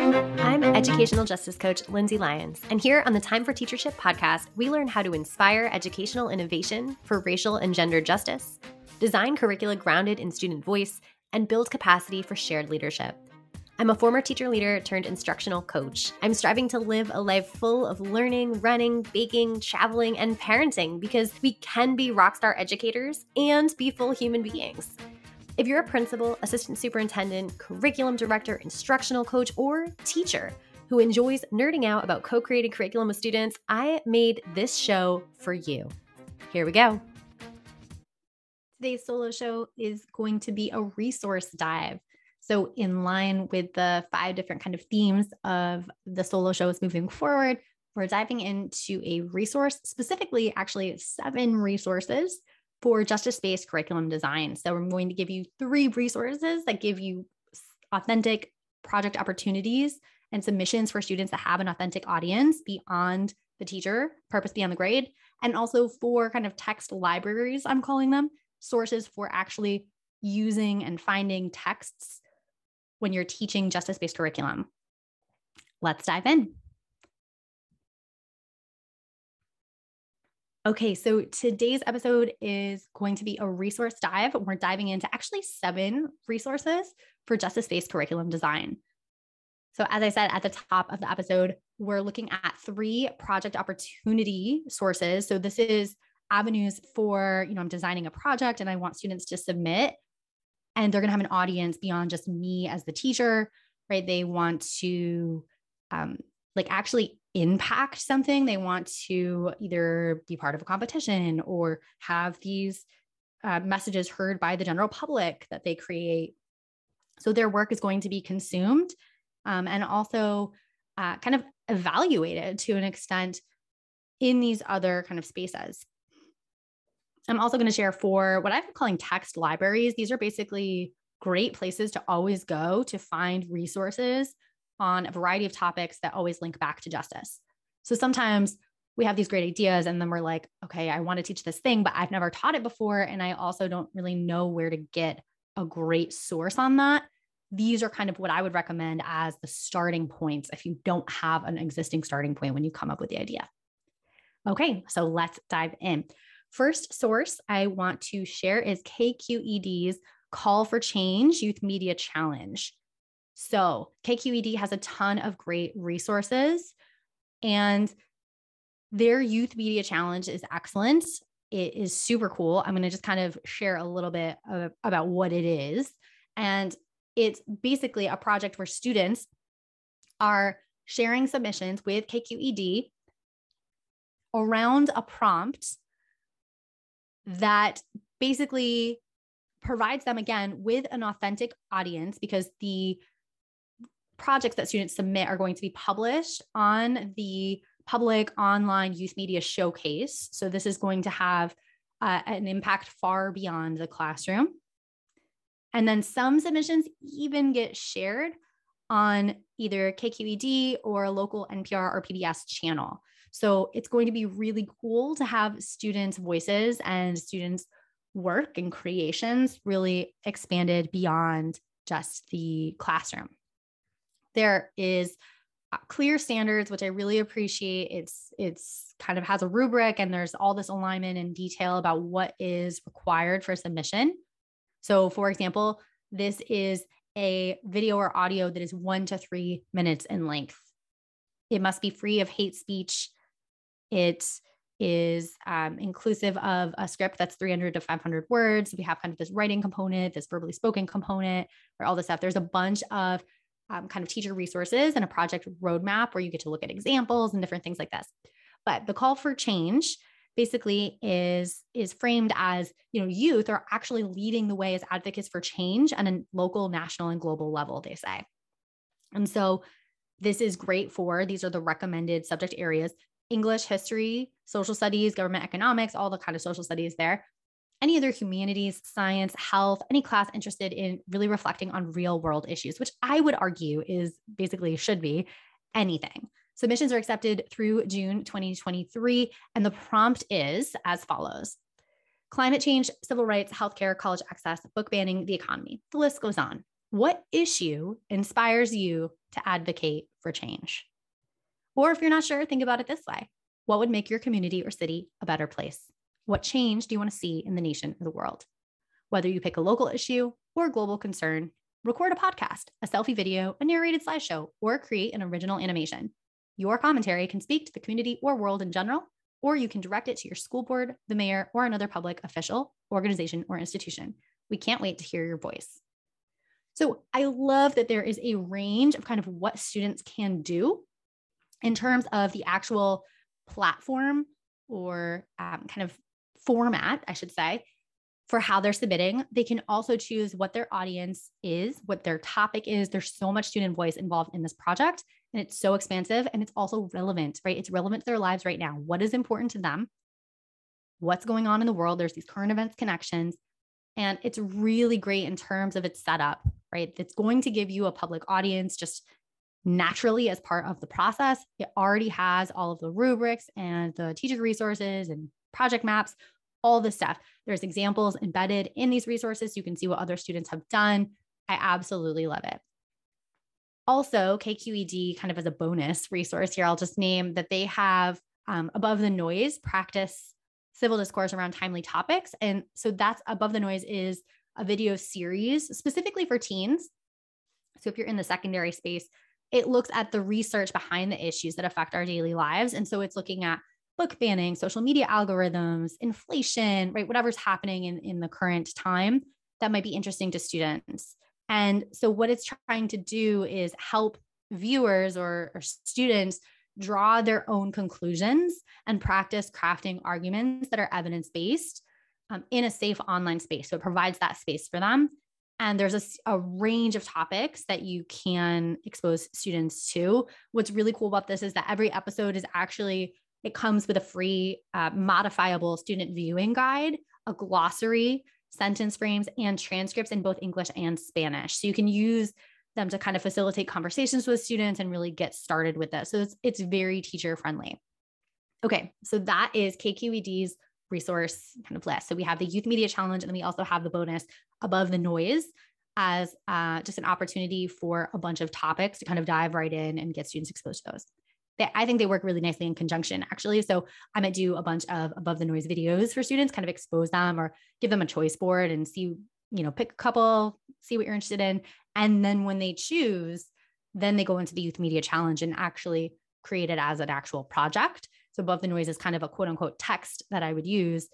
I'm educational justice coach Lindsay Lyons, and here on the Time for Teachership podcast, we learn how to inspire educational innovation for racial and gender justice, design curricula grounded in student voice, and build capacity for shared leadership. I'm a former teacher leader turned instructional coach. I'm striving to live a life full of learning, running, baking, traveling, and parenting because we can be rockstar educators and be full human beings. If you're a principal, assistant superintendent, curriculum director, instructional coach, or teacher who enjoys nerding out about co created curriculum with students, I made this show for you. Here we go. Today's solo show is going to be a resource dive. So, in line with the five different kind of themes of the solo shows moving forward, we're diving into a resource, specifically, actually, seven resources for justice based curriculum design. So, I'm going to give you three resources that give you authentic project opportunities and submissions for students that have an authentic audience beyond the teacher, purpose beyond the grade, and also for kind of text libraries, I'm calling them sources for actually using and finding texts when you're teaching justice based curriculum. Let's dive in. Okay, so today's episode is going to be a resource dive. We're diving into actually seven resources for justice based curriculum design. So, as I said at the top of the episode, we're looking at three project opportunity sources. So, this is avenues for, you know, I'm designing a project and I want students to submit and they're going to have an audience beyond just me as the teacher right they want to um, like actually impact something they want to either be part of a competition or have these uh, messages heard by the general public that they create so their work is going to be consumed um, and also uh, kind of evaluated to an extent in these other kind of spaces I'm also going to share for what I've been calling text libraries. These are basically great places to always go to find resources on a variety of topics that always link back to justice. So sometimes we have these great ideas and then we're like, okay, I want to teach this thing, but I've never taught it before. And I also don't really know where to get a great source on that. These are kind of what I would recommend as the starting points if you don't have an existing starting point when you come up with the idea. Okay, so let's dive in. First source I want to share is KQED's Call for Change Youth Media Challenge. So, KQED has a ton of great resources, and their Youth Media Challenge is excellent. It is super cool. I'm going to just kind of share a little bit of, about what it is. And it's basically a project where students are sharing submissions with KQED around a prompt that basically provides them again with an authentic audience because the projects that students submit are going to be published on the public online youth media showcase. So this is going to have uh, an impact far beyond the classroom. And then some submissions even get shared on either KQED or a local NPR or PBS channel. So it's going to be really cool to have students' voices and students' work and creations really expanded beyond just the classroom. There is uh, clear standards which i really appreciate it's it's kind of has a rubric and there's all this alignment and detail about what is required for submission so for example this is a video or audio that is one to three minutes in length it must be free of hate speech it is um, inclusive of a script that's 300 to 500 words. We have kind of this writing component, this verbally spoken component, or all this stuff. There's a bunch of um, kind of teacher resources and a project roadmap where you get to look at examples and different things like this. But the call for change basically is is framed as you know youth are actually leading the way as advocates for change on a local national and global level they say and so this is great for these are the recommended subject areas English, history, social studies, government economics, all the kind of social studies there. Any other humanities, science, health, any class interested in really reflecting on real world issues, which I would argue is basically should be anything. Submissions are accepted through June 2023, and the prompt is as follows climate change, civil rights, healthcare, college access, book banning, the economy. The list goes on. What issue inspires you to advocate for change? Or if you're not sure, think about it this way What would make your community or city a better place? What change do you want to see in the nation or the world? Whether you pick a local issue or a global concern, record a podcast, a selfie video, a narrated slideshow, or create an original animation. Your commentary can speak to the community or world in general, or you can direct it to your school board, the mayor, or another public official, organization, or institution. We can't wait to hear your voice. So I love that there is a range of kind of what students can do in terms of the actual platform or um, kind of format, I should say, for how they're submitting. They can also choose what their audience is, what their topic is. There's so much student voice involved in this project, and it's so expansive and it's also relevant, right? It's relevant to their lives right now. What is important to them? What's going on in the world? There's these current events connections. And it's really great in terms of its setup, right? It's going to give you a public audience just naturally as part of the process. It already has all of the rubrics and the teacher resources and project maps, all this stuff. There's examples embedded in these resources. You can see what other students have done. I absolutely love it. Also, KQED, kind of as a bonus resource here, I'll just name that they have um, above the noise practice civil discourse around timely topics. And so that's above the noise is a video series specifically for teens. So if you're in the secondary space, it looks at the research behind the issues that affect our daily lives. And so it's looking at book banning, social media algorithms, inflation, right? Whatever's happening in, in the current time that might be interesting to students. And so what it's trying to do is help viewers or, or students draw their own conclusions and practice crafting arguments that are evidence based um, in a safe online space. So it provides that space for them. And there's a, a, range of topics that you can expose students to. What's really cool about this is that every episode is actually, it comes with a free uh, modifiable student viewing guide, a glossary, sentence frames, and transcripts in both English and Spanish. So you can use them to kind of facilitate conversations with students and really get started with this. So it's, it's very teacher friendly. Okay, so that is KQED's resource kind of list. So we have the Youth Media Challenge, and then we also have the bonus Above the Noise as uh, just an opportunity for a bunch of topics to kind of dive right in and get students exposed to those. I think they work really nicely in conjunction, actually. So I might do a bunch of Above the Noise videos for students, kind of expose them or give them a choice board and see, you know, pick a couple, see what you're interested in, and then when they choose, then they go into the youth media challenge and actually create it as an actual project. So above the noise is kind of a quote unquote text that I would use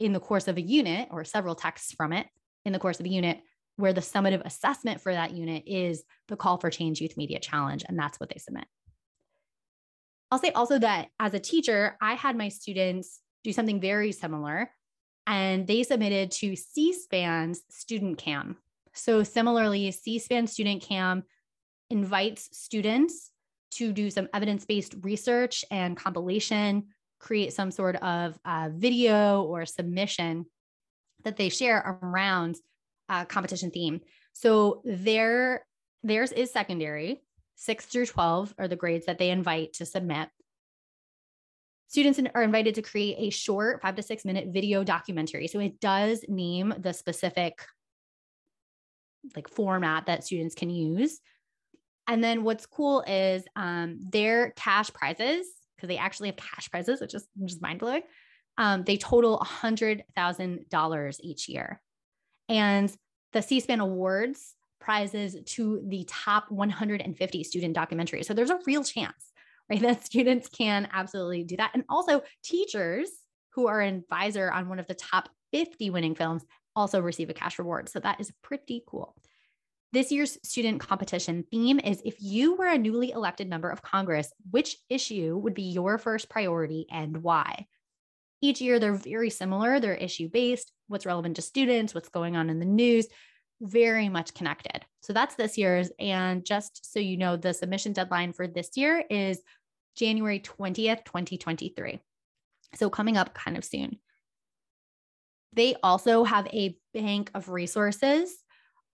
in the course of a unit or several texts from it in the course of a unit where the summative assessment for that unit is the call for change youth media challenge and that's what they submit. I'll say also that as a teacher, I had my students do something very similar and they submitted to C-SPAN's student cam. So, similarly, C SPAN Student Cam invites students to do some evidence based research and compilation, create some sort of uh, video or submission that they share around a competition theme. So, their, theirs is secondary. Six through 12 are the grades that they invite to submit. Students are invited to create a short five to six minute video documentary. So it does name the specific like format that students can use. And then what's cool is um, their cash prizes, because they actually have cash prizes, which is, is mind blowing. Um, they total $100,000 each year. And the C SPAN Awards prizes to the top 150 student documentaries. So there's a real chance, right, that students can absolutely do that. And also, teachers who are an advisor on one of the top 50 winning films also receive a cash reward. So that is pretty cool. This year's student competition theme is if you were a newly elected member of Congress, which issue would be your first priority and why? Each year, they're very similar. They're issue based, what's relevant to students, what's going on in the news, very much connected. So that's this year's. And just so you know, the submission deadline for this year is January 20th, 2023. So coming up kind of soon. They also have a bank of resources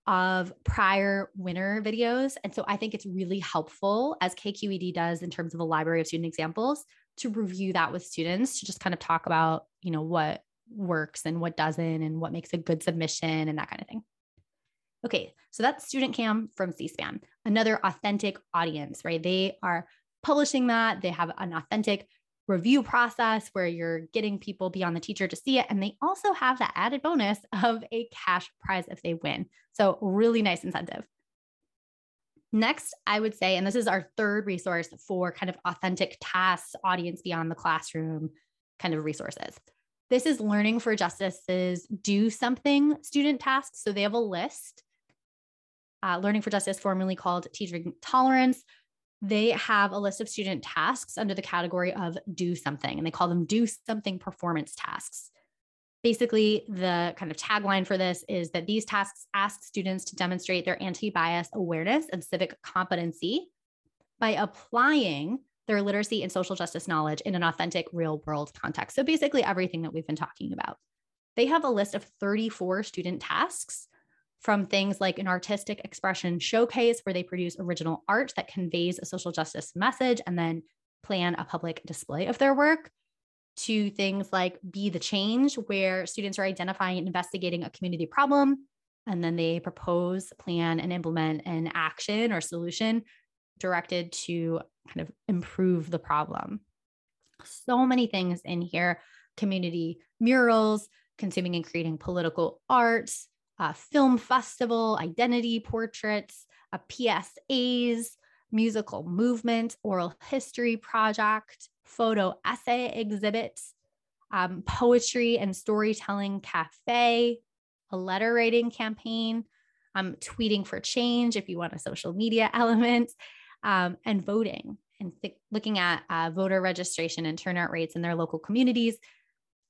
of prior winner videos. And so I think it's really helpful, as KQED does in terms of a library of student examples, to review that with students to just kind of talk about, you know, what works and what doesn't and what makes a good submission and that kind of thing. Okay, so that's Student Cam from C-SPAN, another authentic audience, right? They are publishing that. They have an authentic review process where you're getting people beyond the teacher to see it. And they also have that added bonus of a cash prize if they win. So, really nice incentive. Next, I would say, and this is our third resource for kind of authentic tasks, audience beyond the classroom kind of resources. This is Learning for Justice's Do Something student tasks. So they have a list. Uh, Learning for Justice, formerly called Teaching Tolerance, they have a list of student tasks under the category of do something, and they call them do something performance tasks. Basically, the kind of tagline for this is that these tasks ask students to demonstrate their anti bias awareness and civic competency by applying their literacy and social justice knowledge in an authentic real world context. So, basically, everything that we've been talking about. They have a list of 34 student tasks from things like an artistic expression showcase where they produce original art that conveys a social justice message and then plan a public display of their work to things like be the change where students are identifying and investigating a community problem and then they propose plan and implement an action or solution directed to kind of improve the problem. So many things in here community murals consuming and creating political art uh, film festival, identity portraits, a PSAs, musical movement, oral history project, photo essay exhibits, um, poetry and storytelling cafe, a letter writing campaign, um, tweeting for change if you want a social media element, um, and voting and th- looking at uh, voter registration and turnout rates in their local communities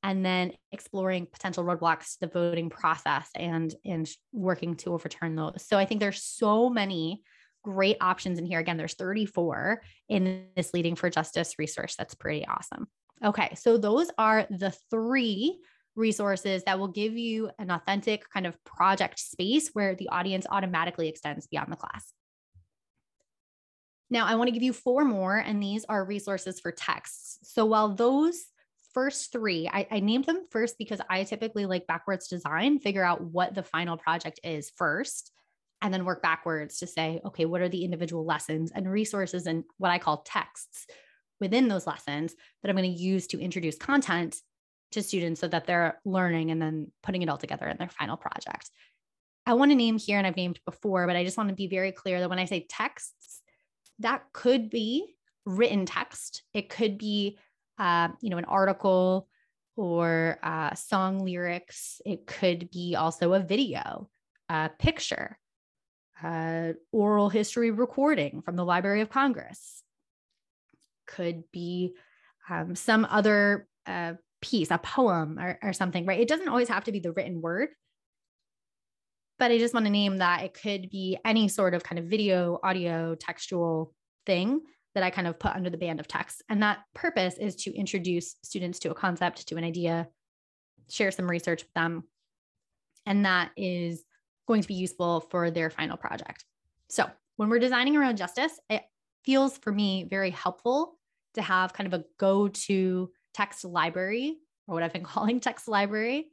and then exploring potential roadblocks to the voting process and and working to overturn those. So I think there's so many great options in here. Again, there's 34 in this Learning for Justice resource. That's pretty awesome. Okay, so those are the three resources that will give you an authentic kind of project space where the audience automatically extends beyond the class. Now, I want to give you four more, and these are resources for texts. So while those first three, I, I named them first because I typically like backwards design, figure out what the final project is first, and then work backwards to say, okay, what are the individual lessons and resources and what I call texts within those lessons that I'm going to use to introduce content to students so that they're learning and then putting it all together in their final project. I want to name here, and I've named before, but I just want to be very clear that when I say texts, that could be written text. It could be uh, you know, an article or uh, song lyrics. It could be also a video, a picture, oral history recording from the Library of Congress. Could be um, some other uh, piece, a poem or, or something, right? It doesn't always have to be the written word. But I just want to name that it could be any sort of kind of video, audio, textual thing that I kind of put under the band of text. And that purpose is to introduce students to a concept, to an idea, share some research with them. And that is going to be useful for their final project. So when we're designing around justice, it feels for me very helpful to have kind of a go to text library or what I've been calling text library,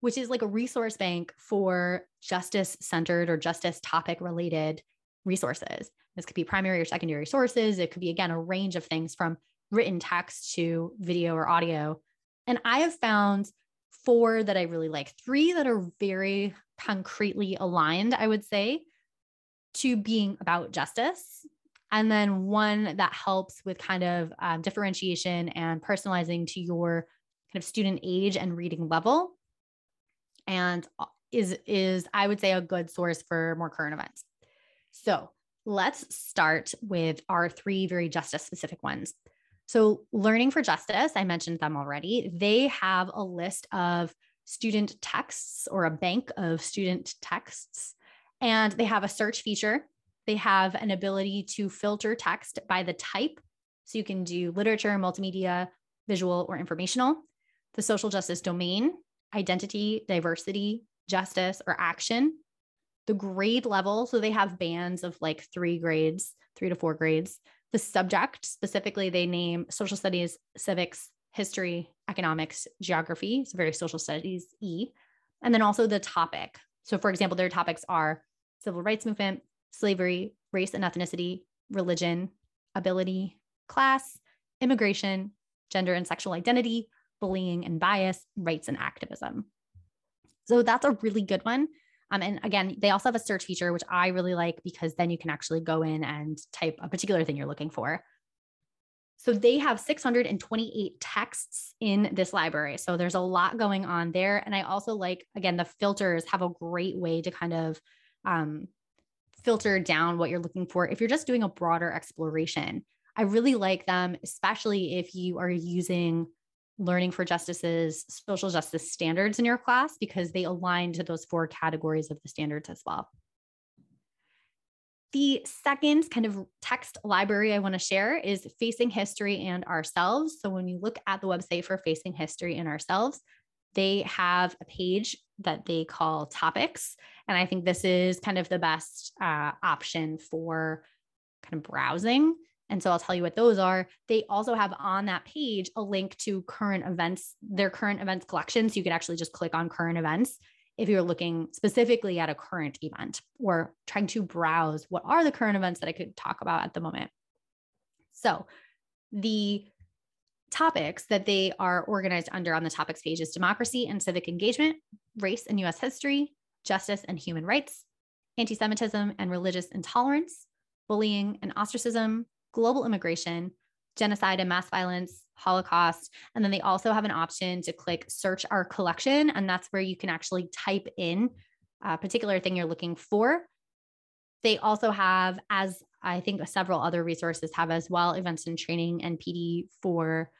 which is like a resource bank for justice centered or justice topic related resources. This could be primary or secondary sources. It could be, again, a range of things from written text to video or audio. And I have found four that I really like, three that are very concretely aligned, I would say, to being about justice. And then one that helps with kind of um, differentiation and personalizing to your kind of student age and reading level. And uh, is is I would say a good source for more current events. So let's start with our three very justice specific ones. So, Learning for Justice, I mentioned them already. They have a list of student texts or a bank of student texts, and they have a search feature. They have an ability to filter text by the type. So, you can do literature, multimedia, visual, or informational. The social justice domain, identity, diversity, justice, or action the grade level. So they have bands of like three grades, three to four grades. The subject specifically, they name social studies, civics, history, economics, geography. It's very social studies E. And then also the topic. So, for example, their topics are civil rights movement, slavery, race and ethnicity, religion, ability, class, immigration, gender and sexual identity, bullying and bias, rights and activism. So that's a really good one. Um, and again, they also have a search feature, which I really like because then you can actually go in and type a particular thing you're looking for. So they have 628 texts in this library. So there's a lot going on there. And I also like, again, the filters have a great way to kind of um, filter down what you're looking for if you're just doing a broader exploration. I really like them, especially if you are using learning for justice's social justice standards in your class because they align to those four categories of the standards as well. The second kind of text library I want to share is Facing History and Ourselves. So when you look at the website for Facing History and Ourselves, they have a page that they call topics. And I think this is kind of the best uh, option for kind of browsing. And so I'll tell you what those are. They also have on that page a link to current events, their current events collection. So you could actually just click on current events if you're looking specifically at a current event or trying to browse what are the current events that I could talk about at the moment. So, the topics that they are organized under on the topics page is democracy and civic engagement, race and US history, justice and human rights, anti Semitism and religious intolerance, bullying and ostracism, global immigration, genocide and mass violence, Holocaust. And then they also have an option to click search our collection. And that's where you can actually type in a particular thing you're looking for. They also have, as I think several other resources have as well, events and training and PD for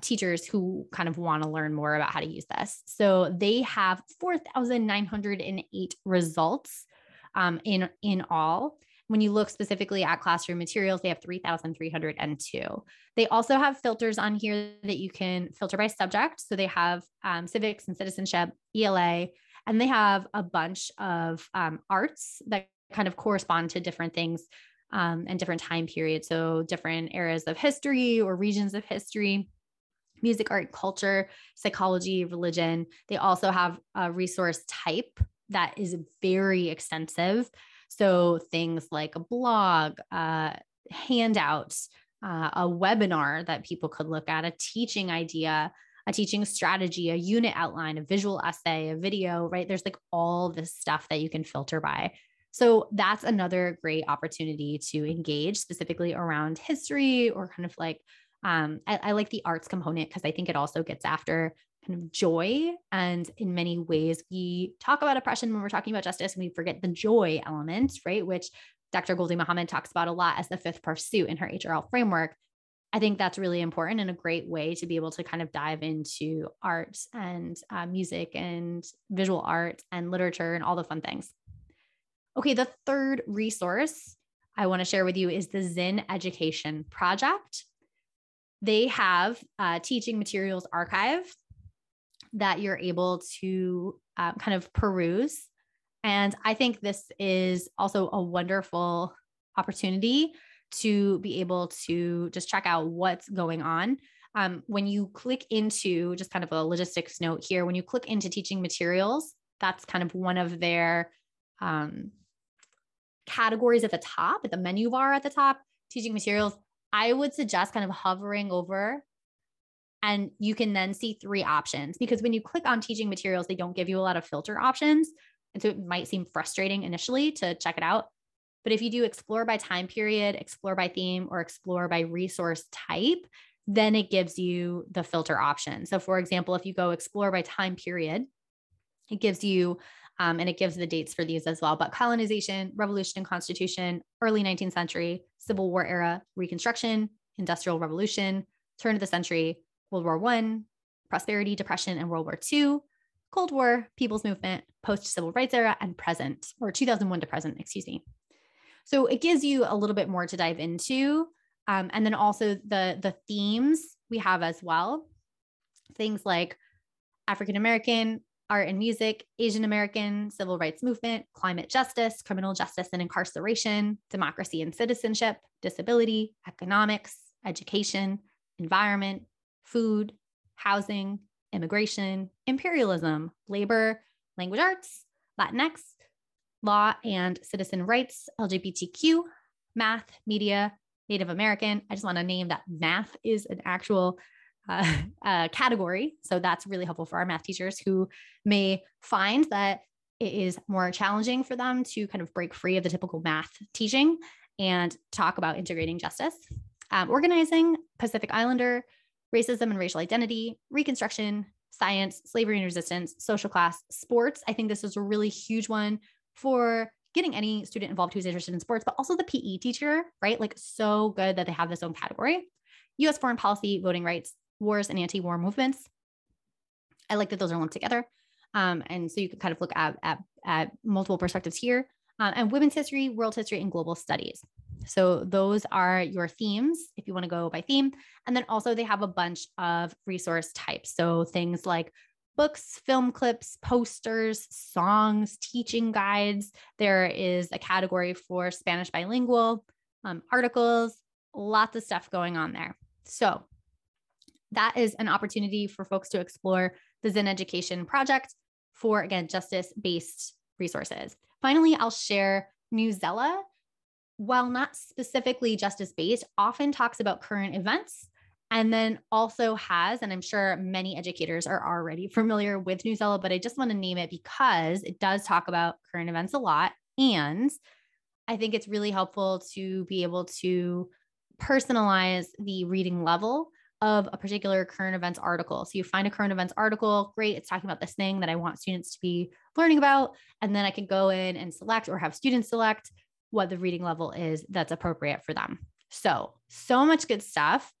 teachers who kind of want to learn more about how to use this. So they have 4,908 results um, in, in all. When you look specifically at classroom materials, they have 3,302. They also have filters on here that you can filter by subject. So they have um, civics and citizenship, ELA, and they have a bunch of um, arts that kind of correspond to different things um, and different time periods. So different eras of history or regions of history music, art, culture, psychology, religion. They also have a resource type that is very extensive. So things like a blog, uh, handouts, uh, a webinar that people could look at, a teaching idea, a teaching strategy, a unit outline, a visual essay, a video, right? There's like all this stuff that you can filter by. So that's another great opportunity to engage specifically around history or kind of like, um, I, I like the arts component because I think it also gets after kind of joy. And in many ways, we talk about oppression when we're talking about justice and we forget the joy element, right? Which Dr. Gholdy Muhammad talks about a lot as the fifth pursuit in her HRL framework. I think that's really important and a great way to be able to kind of dive into art and uh, music and visual art and literature and all the fun things. Okay, the third resource I want to share with you is the Zinn Education Project. They have a teaching materials archive that you're able to um, kind of peruse. And I think this is also a wonderful opportunity to be able to just check out what's going on. Um, when you click into just kind of a logistics note here, when you click into teaching materials, that's kind of one of their um, categories at the top, at the menu bar at the top, teaching materials. I would suggest kind of hovering over and you can then see three options because when you click on teaching materials, they don't give you a lot of filter options. And so it might seem frustrating initially to check it out. But if you do explore by time period, explore by theme, or explore by resource type, then it gives you the filter option. So, for example, if you go explore by time period, it gives you, um, and it gives the dates for these as well, but colonization, revolution and constitution, early 19th century, Civil War era, Reconstruction, Industrial Revolution, turn of the century, World War One, prosperity, depression, and World War II, Cold War, People's Movement, post civil rights era, and present, or 2001 to present, excuse me. So it gives you a little bit more to dive into. Um, and then also the, the themes we have as well. Things like African American, art and music, Asian American, civil rights movement, climate justice, criminal justice and incarceration, democracy and citizenship, disability, economics, education, environment, food, housing, immigration, imperialism, labor, language arts, Latinx, law and citizen rights, LGBTQ, math, media, Native American. I just want to name that math is an actual uh, uh, category. So that's really helpful for our math teachers who may find that it is more challenging for them to kind of break free of the typical math teaching and talk about integrating justice. Um, organizing, Pacific Islander, racism and racial identity, Reconstruction, science, slavery and resistance, social class, sports. I think this is a really huge one for getting any student involved who's interested in sports, but also the PE teacher, right? Like, so good that they have this own category. US foreign policy, voting rights, wars and anti war movements. I like that those are lumped together. Um, and so you can kind of look at, at, at multiple perspectives here. Um, and women's history, world history, and global studies. So those are your themes if you want to go by theme. And then also they have a bunch of resource types. So things like books, film clips, posters, songs, teaching guides. There is a category for Spanish bilingual, um, articles, lots of stuff going on there. So that is an opportunity for folks to explore the Zinn Education Project for, again, justice based resources. Finally, I'll share Newsela. While not specifically justice based, often talks about current events and then also has, and I'm sure many educators are already familiar with Newsela, but I just want to name it because it does talk about current events a lot. And I think it's really helpful to be able to personalize the reading level of a particular current events article. So you find a current events article, great, it's talking about this thing that I want students to be learning about. And then I can go in and select or have students select what the reading level is that's appropriate for them. So, so much good stuff.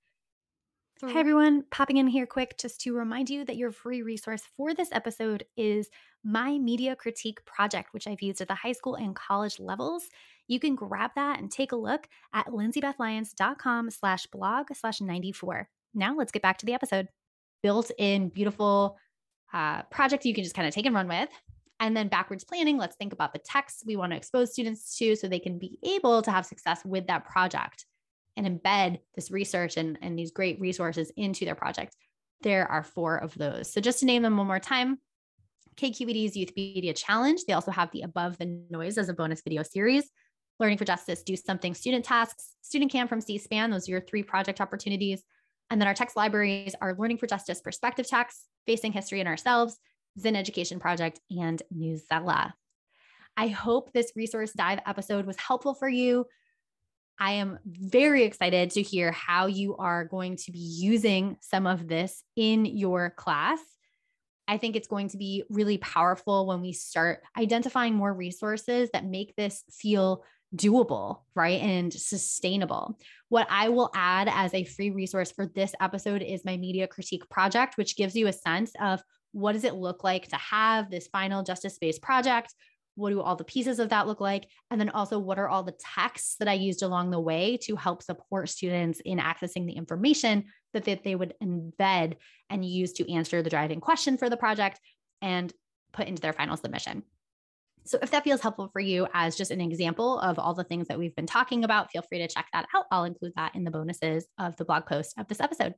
Hi, everyone. Popping in here quick just to remind you that your free resource for this episode is my media critique project, which I've used at the high school and college levels. You can grab that and take a look at lindsaybethlyons.com slash blog slash 94. Now let's get back to the episode. Built in beautiful uh, project you can just kind of take and run with. And then backwards planning, let's think about the texts we want to expose students to so they can be able to have success with that project and embed this research and, and these great resources into their project. There are four of those. So just to name them one more time, KQED's Youth Media Challenge. They also have the Above the Noise as a bonus video series. Learning for Justice, Do Something student tasks, Student Cam from C-SPAN. Those are your three project opportunities. And then our text libraries are Learning for Justice Perspective Texts, Facing History and Ourselves, Zinn Education Project, and Newsela. I hope this resource dive episode was helpful for you. I am very excited to hear how you are going to be using some of this in your class. I think it's going to be really powerful when we start identifying more resources that make this feel doable, right? And sustainable. What I will add as a free resource for this episode is my media critique project, which gives you a sense of what does it look like to have this final justice based project? what do all the pieces of that look like? And then also, what are all the texts that I used along the way to help support students in accessing the information that they, they would embed and use to answer the driving question for the project and put into their final submission. So, if that feels helpful for you as just an example of all the things that we've been talking about, feel free to check that out. I'll include that in the bonuses of the blog post of this episode.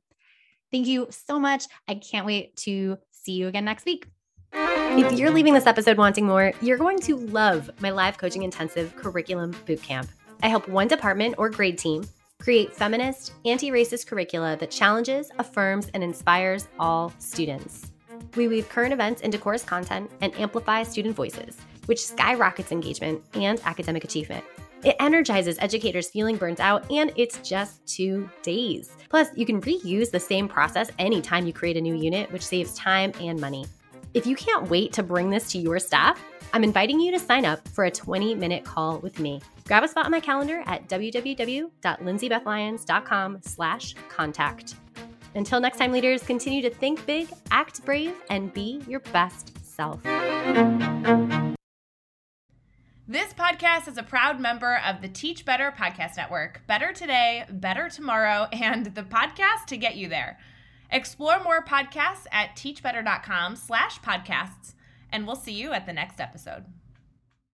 Thank you so much. I can't wait to see you again next week. If you're leaving this episode wanting more, you're going to love my live coaching intensive curriculum bootcamp. I help one department or grade team create feminist, anti racist curricula that challenges, affirms, and inspires all students. We weave current events into course content and amplify student voices, which skyrockets engagement and academic achievement. It energizes educators feeling burnt out, and it's just two days. Plus, you can reuse the same process anytime you create a new unit, which saves time and money. If you can't wait to bring this to your staff, I'm inviting you to sign up for a 20 minute call with me. Grab a spot on my calendar at www.lindsaybethlyons.com slash contact. Until next time, leaders, continue to think big, act brave, and be your best self. This podcast is a proud member of the Teach Better Podcast Network. Better today, better tomorrow, and the podcast to get you there. Explore more podcasts at teachbetter.com slash podcasts, and we'll see you at the next episode.